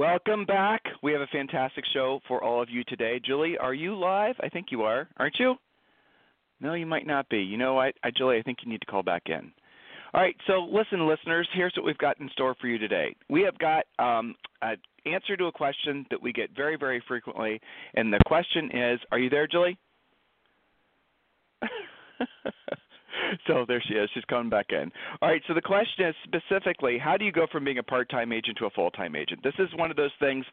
Welcome back. We have a fantastic show for all of you today. Julie, are you live? I think you are, aren't you? No, you might not be. You know what, I, Julie, I think you need to call back in. All right, so listen, listeners, here's what we've got in store for you today. We have got um, an answer to a question that we get very, very frequently, and the question is Are you there, Julie? so there she is. She's coming back in. All right. So the question is specifically, how do you go from being a part-time agent to a full-time agent? This is one of those things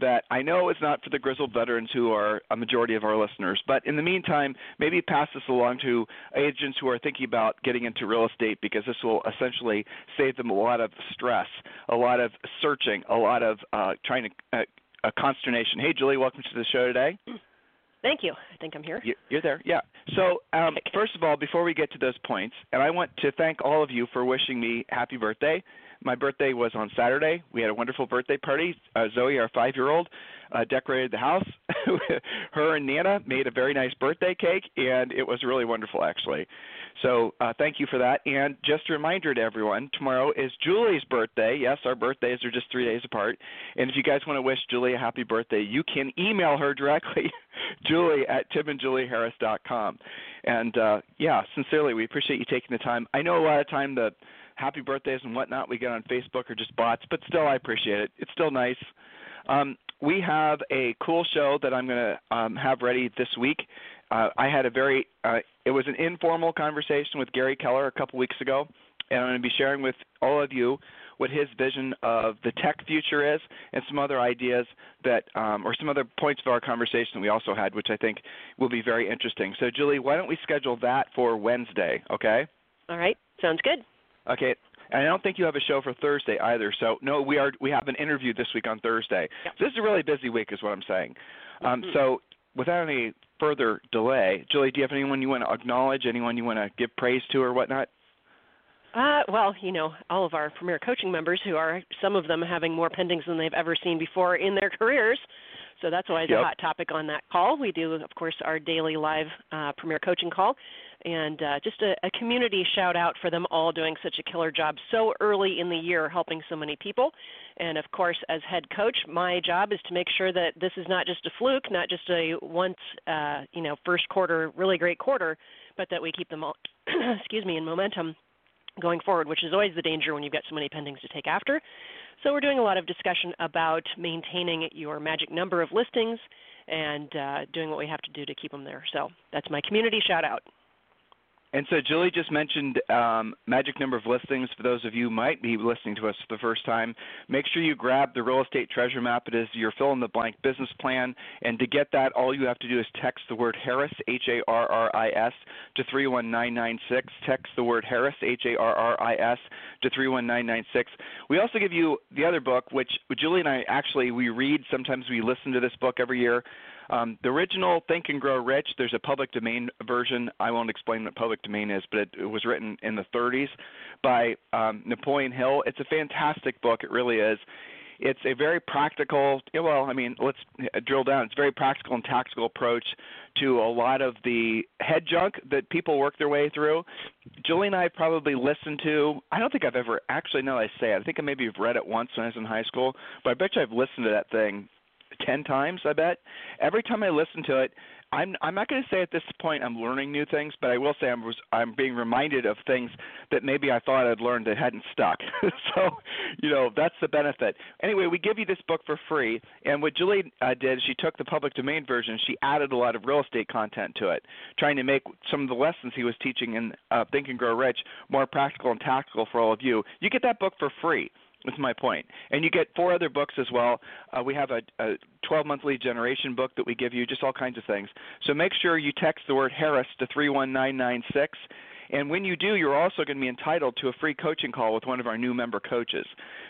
that I know is not for the grizzled veterans who are a majority of our listeners, but in the meantime, maybe pass this along to agents who are thinking about getting into real estate because this will essentially save them a lot of stress, a lot of searching, a lot of uh, trying to. Uh, a consternation. Hey, Julie, welcome to the show today. Thank you. I think I'm here. You're there, yeah. So, um, first of all, before we get to those points, and I want to thank all of you for wishing me happy birthday. My birthday was on Saturday. We had a wonderful birthday party. Uh, Zoe, our five-year-old, uh, decorated the house. Her and Nana made a very nice birthday cake, and it was really wonderful, actually. So uh, thank you for that. And just a reminder to everyone, tomorrow is Julie's birthday. Yes, our birthdays are just three days apart. And if you guys want to wish Julie a happy birthday, you can email her directly, Julie at timandjulieharris.com. And uh, yeah, sincerely, we appreciate you taking the time. I know a lot of time the happy birthdays and whatnot we get on Facebook are just bots, but still, I appreciate it. It's still nice. Um, we have a cool show that I'm going to um, have ready this week. Uh, I had a very, uh, it was an informal conversation with Gary Keller a couple weeks ago, and I'm going to be sharing with all of you what his vision of the tech future is and some other ideas that, um, or some other points of our conversation that we also had, which I think will be very interesting. So, Julie, why don't we schedule that for Wednesday, okay? All right, sounds good. Okay, and I don't think you have a show for Thursday either. So no, we are we have an interview this week on Thursday. Yep. So this is a really busy week, is what I'm saying. Um, Mm-hmm. so without any further delay, Julie, do you have anyone you want to acknowledge? Anyone you want to give praise to or whatnot? Uh, well, you know, all of our premier coaching members, who are some of them having more pendings than they've ever seen before in their careers. So that's always Yep. a hot topic on that call. We do, of course, our daily live uh, premier coaching call, and uh, just a, a community shout out for them all doing such a killer job so early in the year, helping so many people. And of course, as head coach, my job is to make sure that this is not just a fluke, not just a once, uh, you know, first quarter really great quarter, but that we keep them all, excuse me, in momentum going forward, which is always the danger when you've got so many pendings to take after. So we're doing a lot of discussion about maintaining your magic number of listings and uh, doing what we have to do to keep them there. So that's my community shout out. And so Julie just mentioned um, magic number of listings. For those of you who might be listening to us for the first time, make sure you grab the real estate treasure map. It is your fill in the blank business plan. And to get that, all you have to do is text the word Harris, H A R R I S, to 31996. Text the word Harris, H A R R I S, to 31996. We also give you the other book, which Julie and I actually we read. Sometimes we listen to this book every year. Um, the original Think and Grow Rich, there's a public domain version. I won't explain what public domain is, but it, it was written in the 30s by um, Napoleon Hill. It's a fantastic book. It really is. It's a very practical, well, I mean, let's drill down. It's a very practical and tactical approach to a lot of the head junk that people work their way through. Julie and I probably listened to, I don't think I've ever, actually, that I say it, I think I maybe have read it once when I was in high school, but I bet you I've listened to that thing ten times. I bet every time I listen to it, I'm I'm not going to say at this point I'm learning new things, but I will say I'm I'm being reminded of things that maybe I thought I'd learned that hadn't stuck. so, you know, that's the benefit. Anyway, we give you this book for free, and what Julie uh, did, she took the public domain version, she added a lot of real estate content to it, trying to make some of the lessons he was teaching in uh, Think and Grow Rich more practical and tactical for all of you. You get that book for free. That's my point. And you get four other books as well. Uh, we have a, a 12 month lead generation book that we give you, just all kinds of things. So make sure you text the word Harris to 31996 And when you do, you're also going to be entitled to a free coaching call with one of our new member coaches.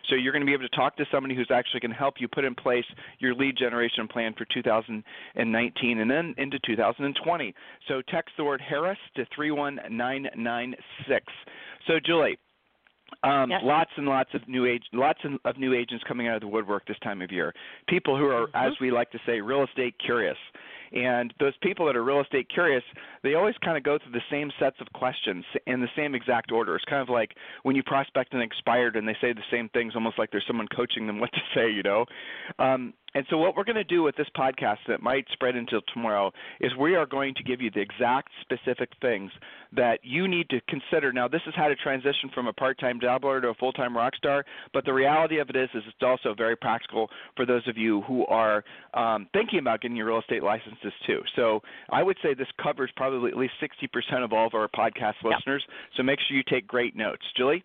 So you're going to be able to talk to somebody who's actually going to help you put in place your lead generation plan for 2019 and then into 2020. So text the word Harris to 31996. So Julie, um, yes. Lots and lots of new age, lots of new agents coming out of the woodwork this time of year. People who are, mm-hmm. as we like to say, real estate curious. And those people that are real estate curious, they always kind of go through the same sets of questions in the same exact order. It's kind of like when you prospect an expired and they say the same things, almost like there's someone coaching them what to say, you know. Um, and so, what we're going to do with this podcast that might spread until tomorrow is we are going to give you the exact specific things that you need to consider. Now, this is how to transition from a part-time dabbler to a full-time rock star, but the reality of it is, is it's also very practical for those of you who are um, thinking about getting your real estate licenses too. So, I would say this covers probably at least 60% of all of our podcast listeners. So, make sure you take great notes. Julie.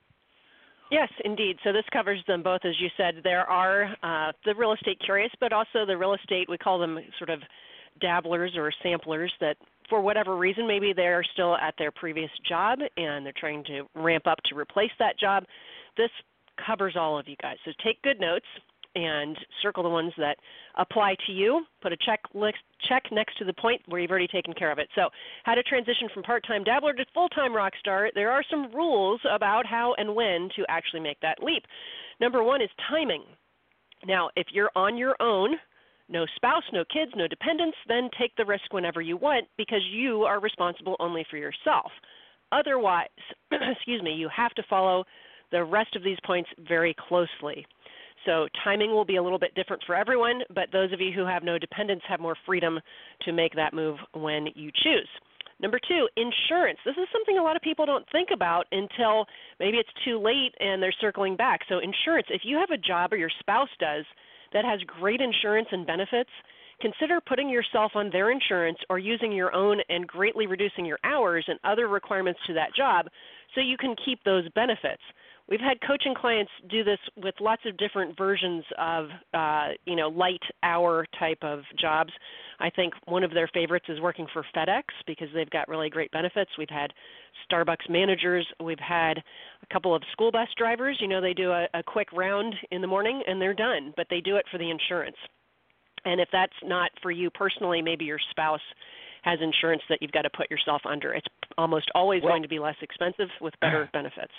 Yes, indeed. So this covers them both, as you said. There are uh, the real estate curious, but also the real estate, we call them sort of dabblers or samplers that for whatever reason, maybe they're still at their previous job and they're trying to ramp up to replace that job. This covers all of you guys. So take good notes and circle the ones that apply to you. Put a check list, check next to the point where you've already taken care of it. So, how to transition from part-time dabbler to full-time rock star? There are some rules about how and when to actually make that leap. Number one is timing. Now, if you're on your own, no spouse, no kids, no dependents, then take the risk whenever you want because you are responsible only for yourself. Otherwise, excuse me, you have to follow the rest of these points very closely. So timing will be a little bit different for everyone, but those of you who have no dependents have more freedom to make that move when you choose. Number two, insurance. This is something a lot of people don't think about until maybe it's too late and they're circling back. So, insurance, if you have a job or your spouse does that has great insurance and benefits, consider putting yourself on their insurance or using your own and greatly reducing your hours and other requirements to that job so you can keep those benefits we've had coaching clients do this with lots of different versions of uh, you know light hour type of jobs. I think one of their favorites is working for FedEx because they've got really great benefits. We've had Starbucks managers, we've had a couple of school bus drivers. You know, they do a, a quick round in the morning and they're done, but they do it for the insurance. And if that's not for you personally, maybe your spouse has insurance that you've got to put yourself under. It's almost always well, going to be less expensive with better benefits.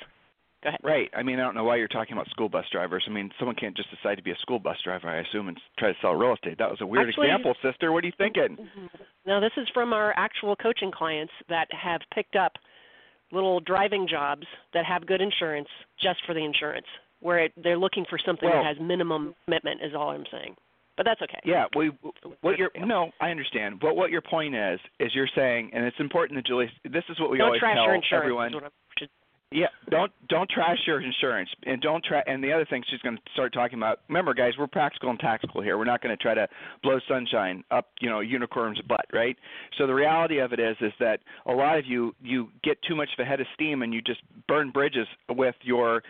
Go ahead. Right. I mean, I don't know why you're talking about school bus drivers. I mean, someone can't just decide to be a school bus driver, I assume, and try to sell real estate. That was a weird Actually, example, sister. What are you thinking? Mm-hmm. No, this is from our actual coaching clients that have picked up little driving jobs that have good insurance just for the insurance, where it, they're looking for something well, that has minimum commitment. Is all I'm saying. But that's okay. Yeah, we what your no, I understand. But what your point is is you're saying, and it's important that Julie. This is what we Don't always trash tell your insurance, everyone. Yeah, don't don't trash your insurance, and don't try. And the other thing she's going to start talking about. Remember, guys, we're practical and tactical here. We're not going to try to blow sunshine up, you know, unicorn's butt, right? So the reality of it is, is that a lot of you you get too much of a head of steam, and you just burn bridges with your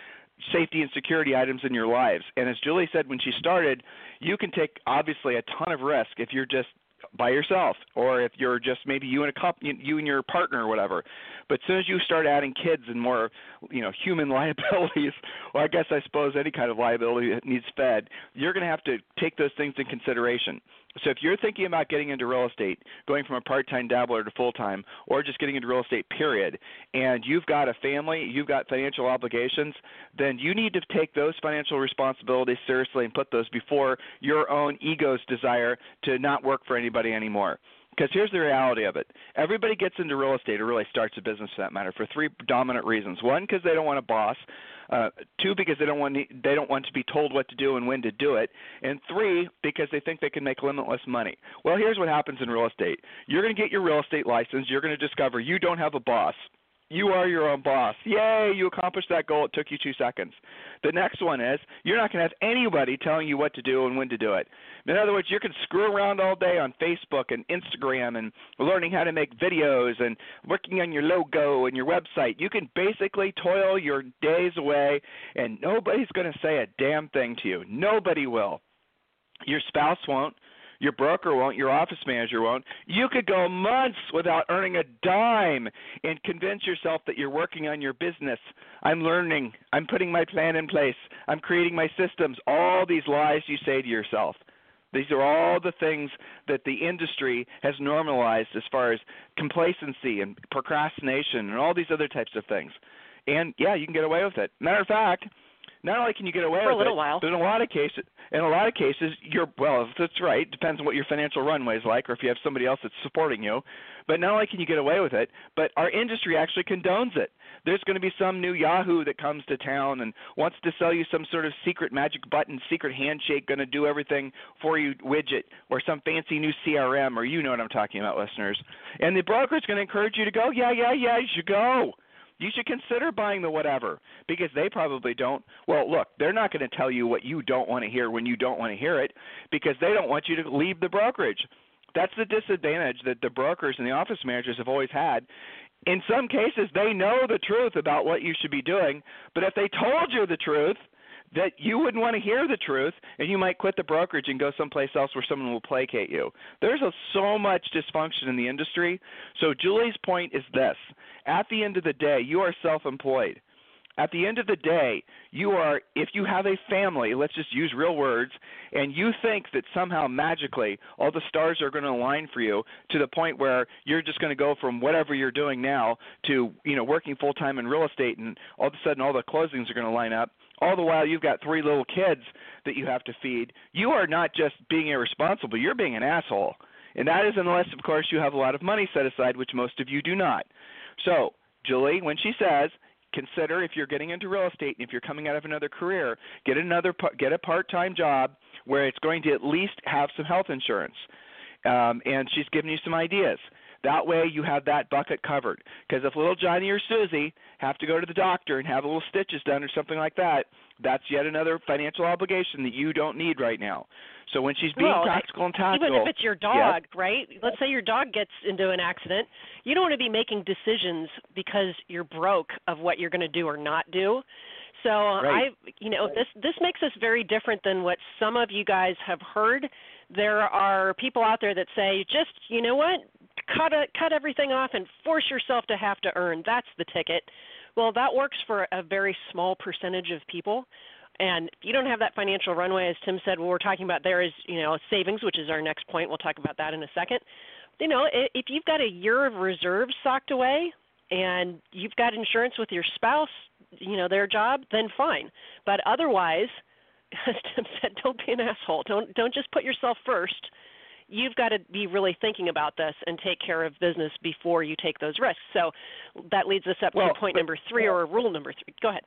safety and security items in your lives. And as Julie said when she started, you can take obviously a ton of risk if you're just by yourself or if you're just maybe you and a couple you and your partner or whatever. But as soon as you start adding kids and more you know human liabilities or i guess i suppose any kind of liability that needs fed you're going to have to take those things in consideration so if you're thinking about getting into real estate, going from a part-time dabbler to full-time, or just getting into real estate, period, and you've got a family, you've got financial obligations, then you need to take those financial responsibilities seriously and put those before your own ego's desire to not work for anybody anymore. Because here's the reality of it. Everybody gets into real estate or really starts a business for that matter for three dominant reasons. One, because they don't want a boss. Uh, two, because they don't want they don't want to be told what to do and when to do it, and three, because they think they can make limitless money. Well, here's what happens in real estate: you're going to get your real estate license. You're going to discover you don't have a boss. You are your own boss. Yay, you accomplished that goal. It took you two seconds. The next one is you're not going to have anybody telling you what to do and when to do it. In other words, you can screw around all day on Facebook and Instagram and learning how to make videos and working on your logo and your website. You can basically toil your days away and nobody's going to say a damn thing to you. Nobody will. Your spouse won't. Your broker won't. Your office manager won't. You could go months without earning a dime and convince yourself that you're working on your business. I'm learning. I'm putting my plan in place. I'm creating my systems. All these lies you say to yourself. These are all the things that the industry has normalized as far as complacency and procrastination and all these other types of things. And yeah, you can get away with it. Matter of fact, not only can you get away for with a little it, while. but in a lot of cases, in a lot of cases, you're well. If that's right, depends on what your financial runway is like, or if you have somebody else that's supporting you. But not only can you get away with it, but our industry actually condones it. There's going to be some new Yahoo that comes to town and wants to sell you some sort of secret magic button, secret handshake, going to do everything for you widget, or some fancy new CRM, or you know what I'm talking about, listeners. And the broker is going to encourage you to go, yeah, yeah, yeah, you should go you should consider buying the whatever because they probably don't. Well, look, they're not going to tell you what you don't want to hear when you don't want to hear it because they don't want you to leave the brokerage. That's the disadvantage that the brokers and the office managers have always had. In some cases, they know the truth about what you should be doing, but if they told you the truth, that you wouldn't want to hear the truth and you might quit the brokerage and go someplace else where someone will placate you. There's a, so much dysfunction in the industry. So Julie's point is this. At the end of the day, you are self-employed. At the end of the day, you are if you have a family, let's just use real words, and you think that somehow magically all the stars are going to align for you to the point where you're just going to go from whatever you're doing now to, you know, working full time in real estate and all of a sudden all the closings are going to line up all the while you've got three little kids that you have to feed, you are not just being irresponsible, you're being an asshole. And that is unless, of course, you have a lot of money set aside, which most of you do not. So, Julie, when she says, consider if you're getting into real estate and if you're coming out of another career, get another get a part-time job where it's going to at least have some health insurance. Um, and she's giving you some ideas. That way you have that bucket covered. Because if little Johnny or Susie have to go to the doctor and have a little stitches done or something like that, that's yet another financial obligation that you don't need right now. So when she's being well, practical and tactical, even if it's your dog, right? Let's say your dog gets into an accident, you don't want to be making decisions because you're broke of what you're going to do or not do. So right. I, you know, this this makes us very different than what some of you guys have heard. There are people out there that say, just you know what, cut a, cut everything off and force yourself to have to earn. That's the ticket. Well, that works for a very small percentage of people. And if you don't have that financial runway, as Tim said. What we're talking about there is, you know, savings, which is our next point. We'll talk about that in a second. You know, if you've got a year of reserves socked away, and you've got insurance with your spouse, you know, their job, then fine. But otherwise, as Tim said, don't be an asshole. Don't don't just put yourself first you've got to be really thinking about this and take care of business before you take those risks. So that leads us up well, to point but, number three or rule number three. Go ahead.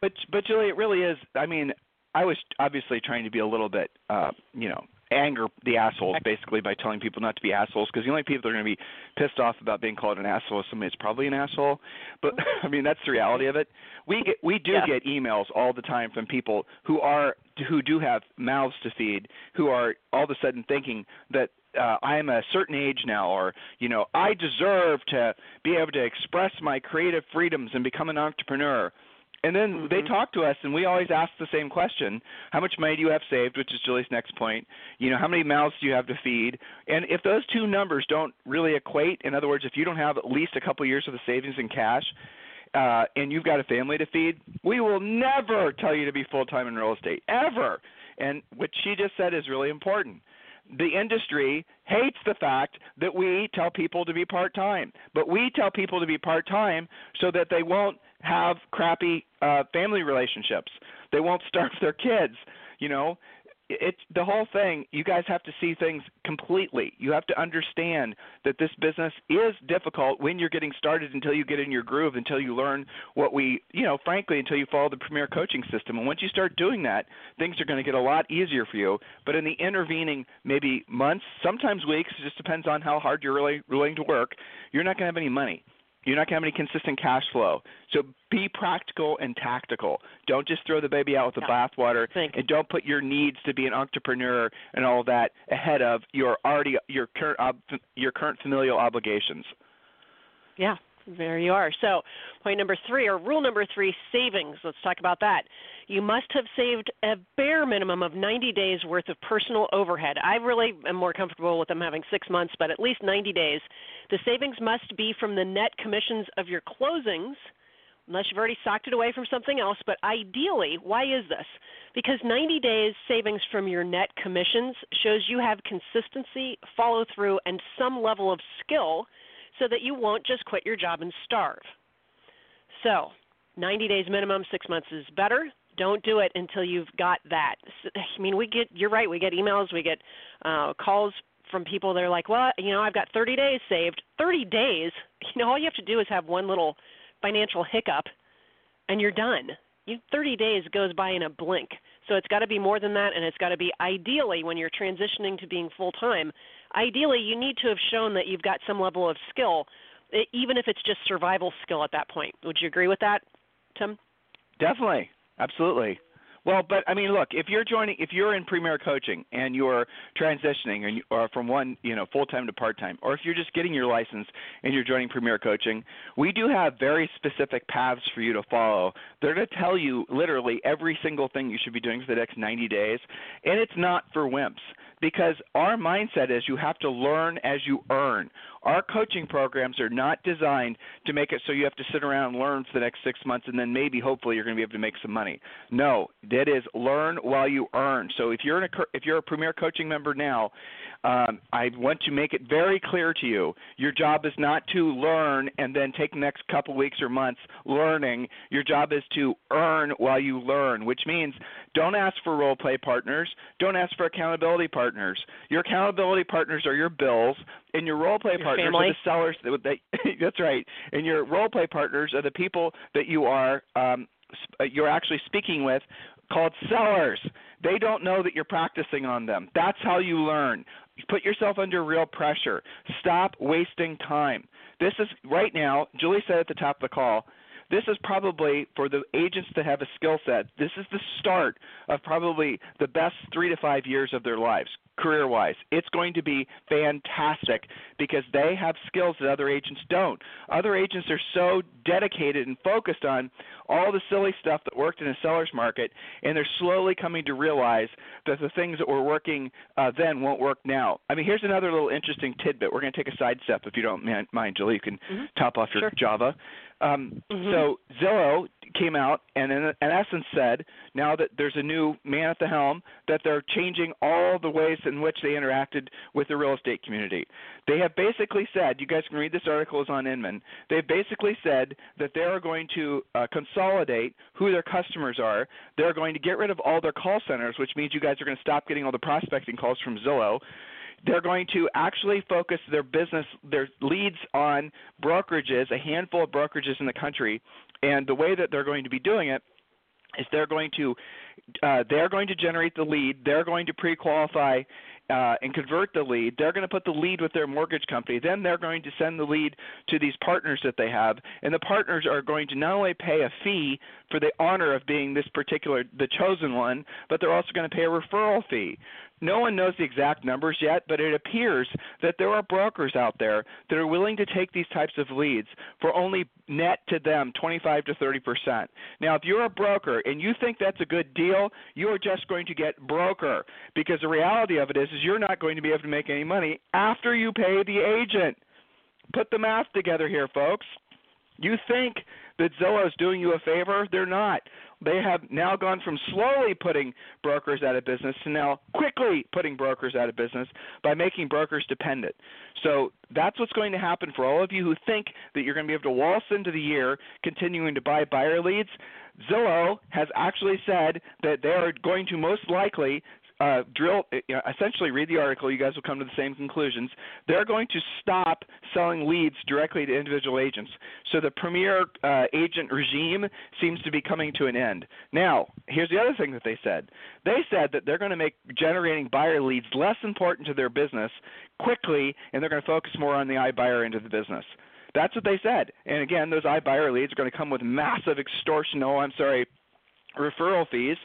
But but Julie, it really is. I mean, I was obviously trying to be a little bit, uh, you know, anger the assholes basically by telling people not to be assholes because the only people that are going to be pissed off about being called an asshole is somebody that's probably an asshole. But I mean that's the reality of it. We get we do yeah. get emails all the time from people who are who do have mouths to feed who are all of a sudden thinking that uh, I am a certain age now, or you know, I deserve to be able to express my creative freedoms and become an entrepreneur. And then mm-hmm. they talk to us, and we always ask the same question: How much money do you have saved? Which is Julie's next point. You know, how many mouths do you have to feed? And if those two numbers don't really equate, in other words, if you don't have at least a couple years of the savings in cash, uh, and you've got a family to feed, we will never tell you to be full time in real estate ever. And what she just said is really important the industry hates the fact that we tell people to be part time. But we tell people to be part time so that they won't have crappy uh, family relationships. They won't starve their kids. You know, it's the whole thing. You guys have to see things completely. You have to understand that this business is difficult when you're getting started until you get in your groove, until you learn what we, you know, frankly, until you follow the premier coaching system. And once you start doing that, things are going to get a lot easier for you. But in the intervening maybe months, sometimes weeks, it just depends on how hard you're really willing to work, you're not going to have any money. You're not going to have any consistent cash flow. So be practical and tactical. Don't just throw the baby out with the yeah. bathwater, and don't put your needs to be an entrepreneur and all that ahead of your already your current ob, your current familial obligations. Yeah, There you are. So, point number three, or rule number three, savings. Let's talk about that. You must have saved a bare minimum of 90 days worth of personal overhead. I really am more comfortable with them having six months, but at least 90 days. The savings must be from the net commissions of your closings, unless you've already socked it away from something else. But ideally, why is this? Because 90 days savings from your net commissions shows you have consistency, follow through, and some level of skill so that you won't just quit your job and starve. So, 90 days minimum, six months is better. Don't do it until you've got that. I mean, we get, you're right, we get emails, we get uh, calls from people. They're like, well, you know, I've got 30 days saved. 30 days? You know, all you have to do is have one little financial hiccup and you're done. You, 30 days goes by in a blink. So it's got to be more than that, and it's got to be ideally when you're transitioning to being full time ideally you need to have shown that you've got some level of skill, even if it's just survival skill at that point. Would you agree with that, Tim? Definitely, absolutely. Well, but I mean, look, if you're joining, if you're in premier coaching and you're transitioning and you, or from one, you know, full time to part time, or if you're just getting your license and you're joining premier coaching, we do have very specific paths for you to follow. They're going to tell you literally every single thing you should be doing for the next 90 days, and it's not for wimps because our mindset is you have to learn as you earn. Our coaching programs are not designed to make it so you have to sit around and learn for the next six months and then maybe hopefully you're going to be able to make some money. No, that is learn while you earn. So if you're in a if you're a premier coaching member now, um, I want to make it very clear to you your job is not to learn and then take the next couple weeks or months learning. Your job is to earn while you learn, which means don't ask for role play partners, don't ask for accountability partners. Your accountability partners are your bills, and your role play your partners family. are the sellers. That, that, that's right. And your role play partners are the people that you are um, uh, you're actually speaking with called sellers. They don't know that you're practicing on them. That's how you learn. Put yourself under real pressure. Stop wasting time. This is right now, Julie said at the top of the call, this is probably for the agents that have a skill set, this is the start of probably the best three to five years of their lives career wise. It's going to be fantastic because they have skills that other agents don't. Other agents are so dedicated and focused on all the silly stuff that worked in a seller's market, and they're slowly coming to realize that the things that were working uh, then won't work now. I mean, here's another little interesting tidbit. We're going to take a side step if you don't mind, Julie. You can mm-hmm. top off your sure. Java. Um, mm-hmm. So Zillow came out and in, in essence said, now that there's a new man at the helm, that they're changing all the ways in which they interacted with the real estate community. They have basically said, you guys can read this article is on Inman. They've basically said that they are going to uh, consolidate who their customers are. They're going to get rid of all their call centers, which means you guys are going to stop getting all the prospecting calls from Zillow they're going to actually focus their business, their leads on brokerages, a handful of brokerages in the country, and the way that they're going to be doing it is they're going to uh, they're going to generate the lead, they're going to pre-qualify uh, and convert the lead. They're going to put the lead with their mortgage company. Then they're going to send the lead to these partners that they have, and the partners are going to not only pay a fee for the honor of being this particular the chosen one, but they're also going to pay a referral fee. No one knows the exact numbers yet, but it appears that there are brokers out there that are willing to take these types of leads for only net to them 25 to 30 percent. Now, if you're a broker and you think that's a good deal, you are just going to get broker because the reality of it is, is you're not going to be able to make any money after you pay the agent. Put the math together here, folks. You think that Zillow is doing you a favor? They're not. They have now gone from slowly putting brokers out of business to now quickly putting brokers out of business by making brokers dependent. So that's what's going to happen for all of you who think that you're going to be able to waltz into the year continuing to buy buyer leads. Zillow has actually said that they are going to most likely uh, drill, uh, essentially read the article, you guys will come to the same conclusions. They're going to stop selling leads directly to individual agents. So the premier uh, agent regime seems to be coming to an end. Now, here's the other thing that they said. They said that they're going to make generating buyer leads less important to their business quickly, and they're going to focus more on the iBuyer end of the business. That's what they said. And again, those iBuyer leads are going to come with massive extortion. Oh, I'm sorry, referral fees,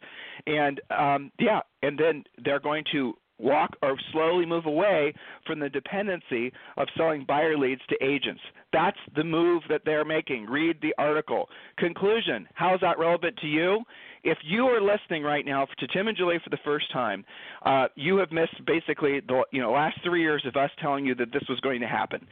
and um, yeah, and then they're going to walk or slowly move away from the dependency of selling buyer leads to agents. That's the move that they're making. Read the article. Conclusion How is that relevant to you? If you are listening right now to Tim and Julie for the first time, uh, you have missed basically the you know last three years of us telling you that this was going to happen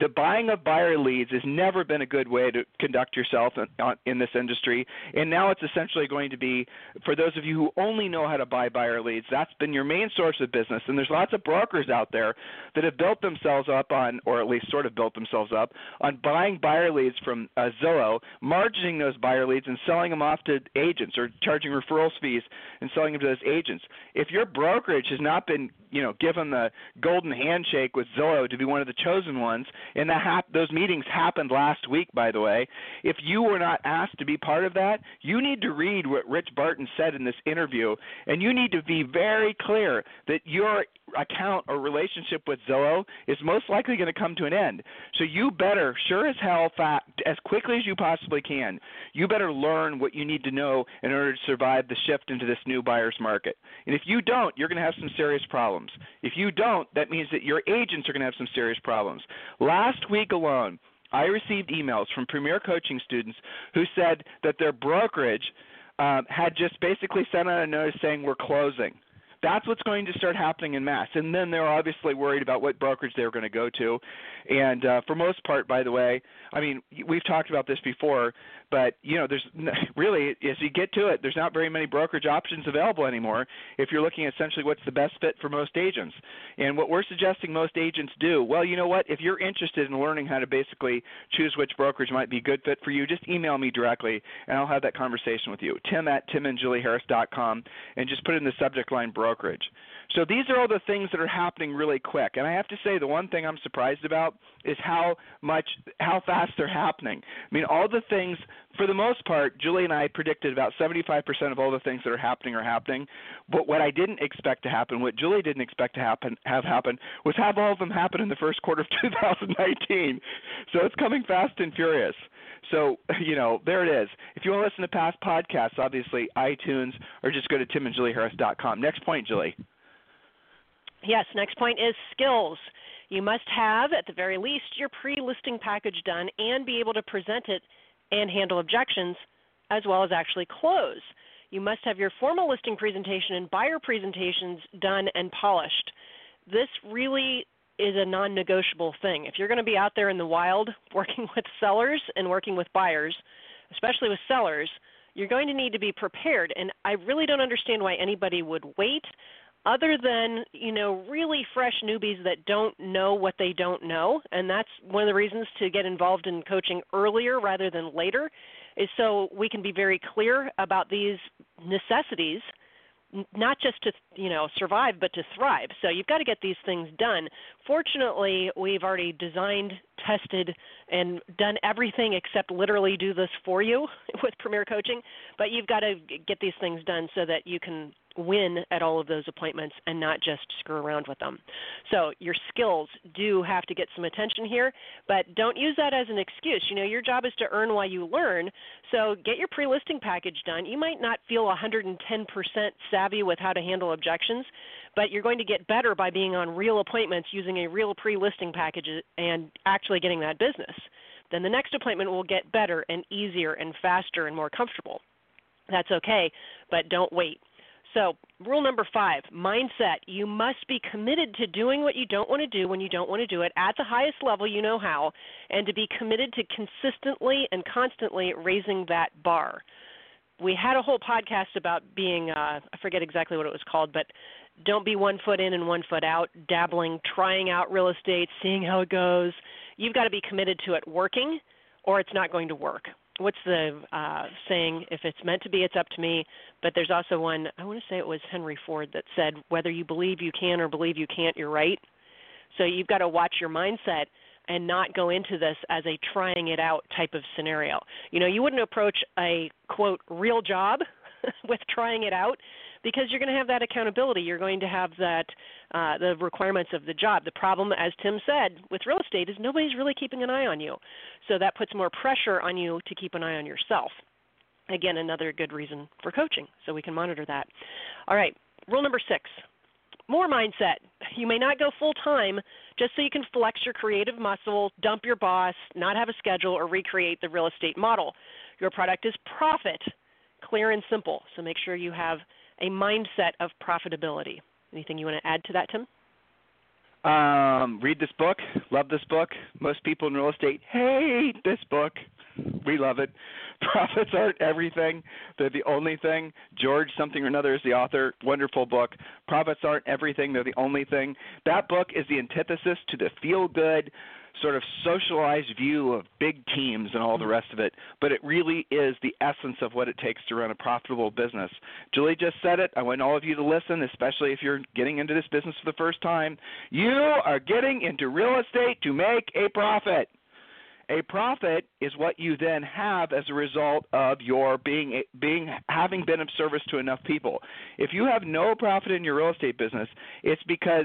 the buying of buyer leads has never been a good way to conduct yourself in, in, this industry. And now it's essentially going to be, for those of you who only know how to buy buyer leads, that's been your main source of business. And there's lots of brokers out there that have built themselves up on, or at least sort of built themselves up, on buying buyer leads from uh, Zillow, margining those buyer leads and selling them off to agents or charging referrals fees and selling them to those agents. If your brokerage has not been you know given the golden handshake with Zillow to be one of the chosen ones, and that hap- those meetings happened last week, by the way. If you were not asked to be part of that, you need to read what Rich Barton said in this interview, and you need to be very clear that your account or relationship with Zillow is most likely going to come to an end. So you better, sure as hell, fa- as quickly as you possibly can, you better learn what you need to know in order to survive the shift into this new buyer's market. And if you don't, you're going to have some serious problems. If you don't, that means that your agents are going to have some serious problems. Week alone, I received emails from Premier Coaching students who said that their brokerage um, had just basically sent out a notice saying we're closing. That's what's going to start happening in mass. And then they're obviously worried about what brokerage they're going to go to. And uh, for most part, by the way, I mean we've talked about this before, but you know there's really as you get to it, there's not very many brokerage options available anymore. If you're looking at essentially what's the best fit for most agents, and what we're suggesting most agents do, well, you know what? If you're interested in learning how to basically choose which brokerage might be a good fit for you, just email me directly, and I'll have that conversation with you. Tim at timandjulieharris.com, and just put in the subject line brokerage brokerage. So these are all the things that are happening really quick. And I have to say the one thing I'm surprised about is how much how fast they're happening. I mean all the things for the most part, Julie and I predicted about 75% of all the things that are happening are happening. But what I didn't expect to happen, what Julie didn't expect to happen have happen was have all of them happen in the first quarter of 2019. So it's coming fast and furious. So, you know, there it is. If you want to listen to past podcasts, obviously iTunes, or just go to timandjulieharris.com. Next point, Julie. Yes, next point is skills. You must have, at the very least, your pre listing package done and be able to present it and handle objections as well as actually close. You must have your formal listing presentation and buyer presentations done and polished. This really is a non negotiable thing. If you're going to be out there in the wild working with sellers and working with buyers, especially with sellers, you're going to need to be prepared. And I really don't understand why anybody would wait other than, you know, really fresh newbies that don't know what they don't know. And that's one of the reasons to get involved in coaching earlier rather than later is so we can be very clear about these necessities not just to you know survive but to thrive so you've got to get these things done fortunately we've already designed tested and done everything except literally do this for you with premier coaching but you've got to get these things done so that you can win at all of those appointments and not just screw around with them. So your skills do have to get some attention here, but don't use that as an excuse. You know, your job is to earn while you learn. So get your pre-listing package done. You might not feel 110% savvy with how to handle objections, but you're going to get better by being on real appointments using a real pre-listing package and actually getting that business. Then the next appointment will get better and easier and faster and more comfortable. That's okay, but don't wait. So, rule number five mindset. You must be committed to doing what you don't want to do when you don't want to do it at the highest level you know how, and to be committed to consistently and constantly raising that bar. We had a whole podcast about being, uh, I forget exactly what it was called, but don't be one foot in and one foot out, dabbling, trying out real estate, seeing how it goes. You've got to be committed to it working, or it's not going to work what's the uh, saying? If it's meant to be, it's up to me. But there's also one. I want to say it was Henry Ford that said, "Whether you believe you can or believe you can't, you're right." So you've got to watch your mindset and not go into this as a trying it out type of scenario. You know, you wouldn't approach a quote real job with trying it out because you're going to have that accountability. You're going to have that uh, the requirements of the job. The problem, as Tim said, with real estate is nobody's really keeping an eye on you, so that puts more pressure on you to keep an eye on yourself. Again, another good reason for coaching, so we can monitor that. All right, rule number six: more mindset. You may not go full time just so you can flex your creative muscle, dump your boss, not have a schedule, or recreate the real estate model. Your product is profit, clear and simple. So make sure you have a mindset of profitability. Anything you want to add to that, Tim? Um, read this book. Love this book. Most people in real estate hate this book. We love it. Profits aren't everything. They're the only thing. George something or another is the author. Wonderful book. Profits aren't everything. They're the only thing. That book is the antithesis to the feel good, sort of socialized view of big teams and all the rest of it, but it really is the essence of what it takes to run a profitable business. Julie just said it. I want all of you to listen, especially if you're getting into this business for the first time. You are getting into real estate to make a profit. A profit is what you then have as a result of your being being having been of service to enough people. If you have no profit in your real estate business, it's because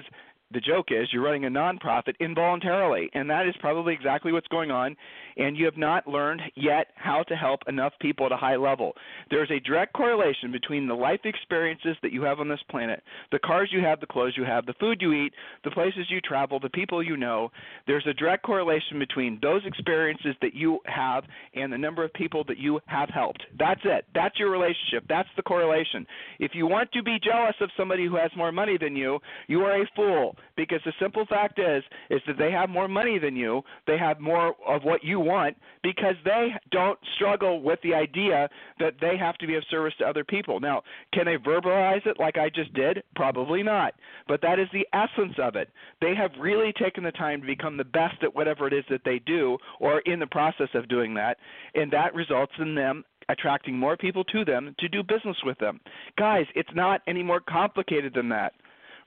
the joke is you're running a nonprofit involuntarily, and that is probably exactly what's going on. And you have not learned yet how to help enough people at a high level. There's a direct correlation between the life experiences that you have on this planet, the cars you have, the clothes you have, the food you eat, the places you travel, the people you know. There's a direct correlation between those experiences that you have and the number of people that you have helped. That's it. That's your relationship. That's the correlation. If you want to be jealous of somebody who has more money than you, you are a fool because the simple fact is is that they have more money than you, they have more of what you want because they don't struggle with the idea that they have to be of service to other people. Now, can they verbalize it like I just did? Probably not. But that is the essence of it. They have really taken the time to become the best at whatever it is that they do or in the process of doing that, and that results in them attracting more people to them to do business with them. Guys, it's not any more complicated than that.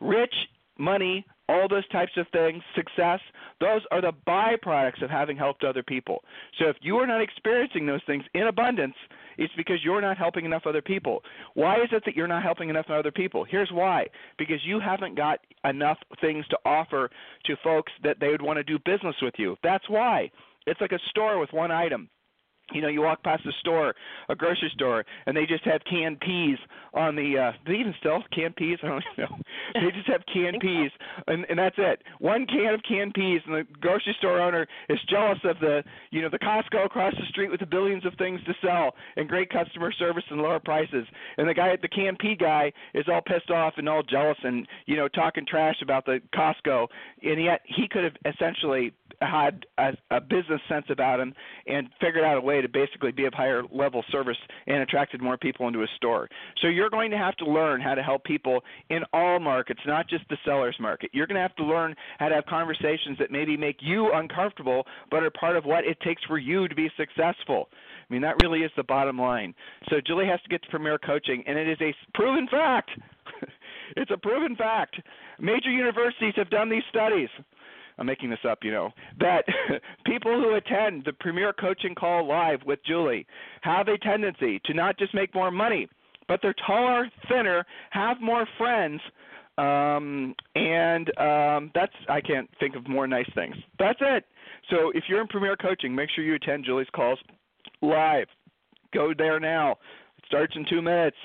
Rich money, all those types of things, success, those are the byproducts of having helped other people. So if you are not experiencing those things in abundance, it's because you're not helping enough other people. Why is it that you're not helping enough other people? Here's why because you haven't got enough things to offer to folks that they would want to do business with you. That's why. It's like a store with one item you know, you walk past a store, a grocery store, and they just have canned peas on the. uh They even sell canned peas. I don't know. They just have canned peas, and and that's it. One can of canned peas, and the grocery store owner is jealous of the, you know, the Costco across the street with the billions of things to sell and great customer service and lower prices. And the guy at the canned pea guy is all pissed off and all jealous and you know talking trash about the Costco, and yet he could have essentially had a, a business sense about him and figured out a way to basically be of higher level service and attracted more people into his store. So you're going to have to learn how to help people in all markets, not just the seller's market. You're going to have to learn how to have conversations that maybe make you uncomfortable, but are part of what it takes for you to be successful. I mean, that really is the bottom line. So Julie has to get to Premier Coaching, and it is a proven fact. it's a proven fact. Major universities have done these studies. I'm making this up, you know, that people who attend the Premier Coaching Call live with Julie have a tendency to not just make more money, but they're taller, thinner, have more friends, um, and um, that's I can't think of more nice things. That's it. So if you're in Premier Coaching, make sure you attend Julie's calls live. Go there now. It starts in two minutes.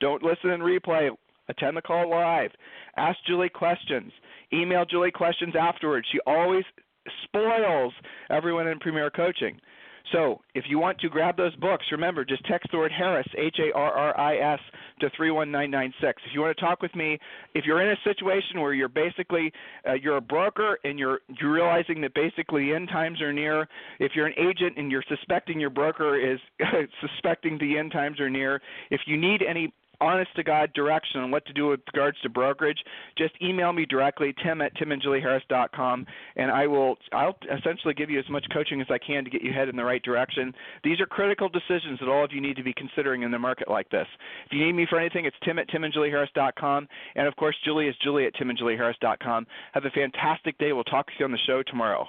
Don't listen and replay. Attend the call live. Ask Julie questions. Email Julie questions afterwards. She always spoils everyone in Premier Coaching. So if you want to grab those books, remember just text the word Harris H A R R I S to three one nine nine six. If you want to talk with me, if you're in a situation where you're basically uh, you're a broker and you're you're realizing that basically end times are near, if you're an agent and you're suspecting your broker is suspecting the end times are near, if you need any honest to God direction on what to do with regards to brokerage, just email me directly, tim at timandjulieharris.com, and I will I'll essentially give you as much coaching as I can to get you head in the right direction. These are critical decisions that all of you need to be considering in the market like this. If you need me for anything, it's tim at timandjulieharris.com, and of course, Julie is julie at timandjulieharris.com. Have a fantastic day. We'll talk to you on the show tomorrow.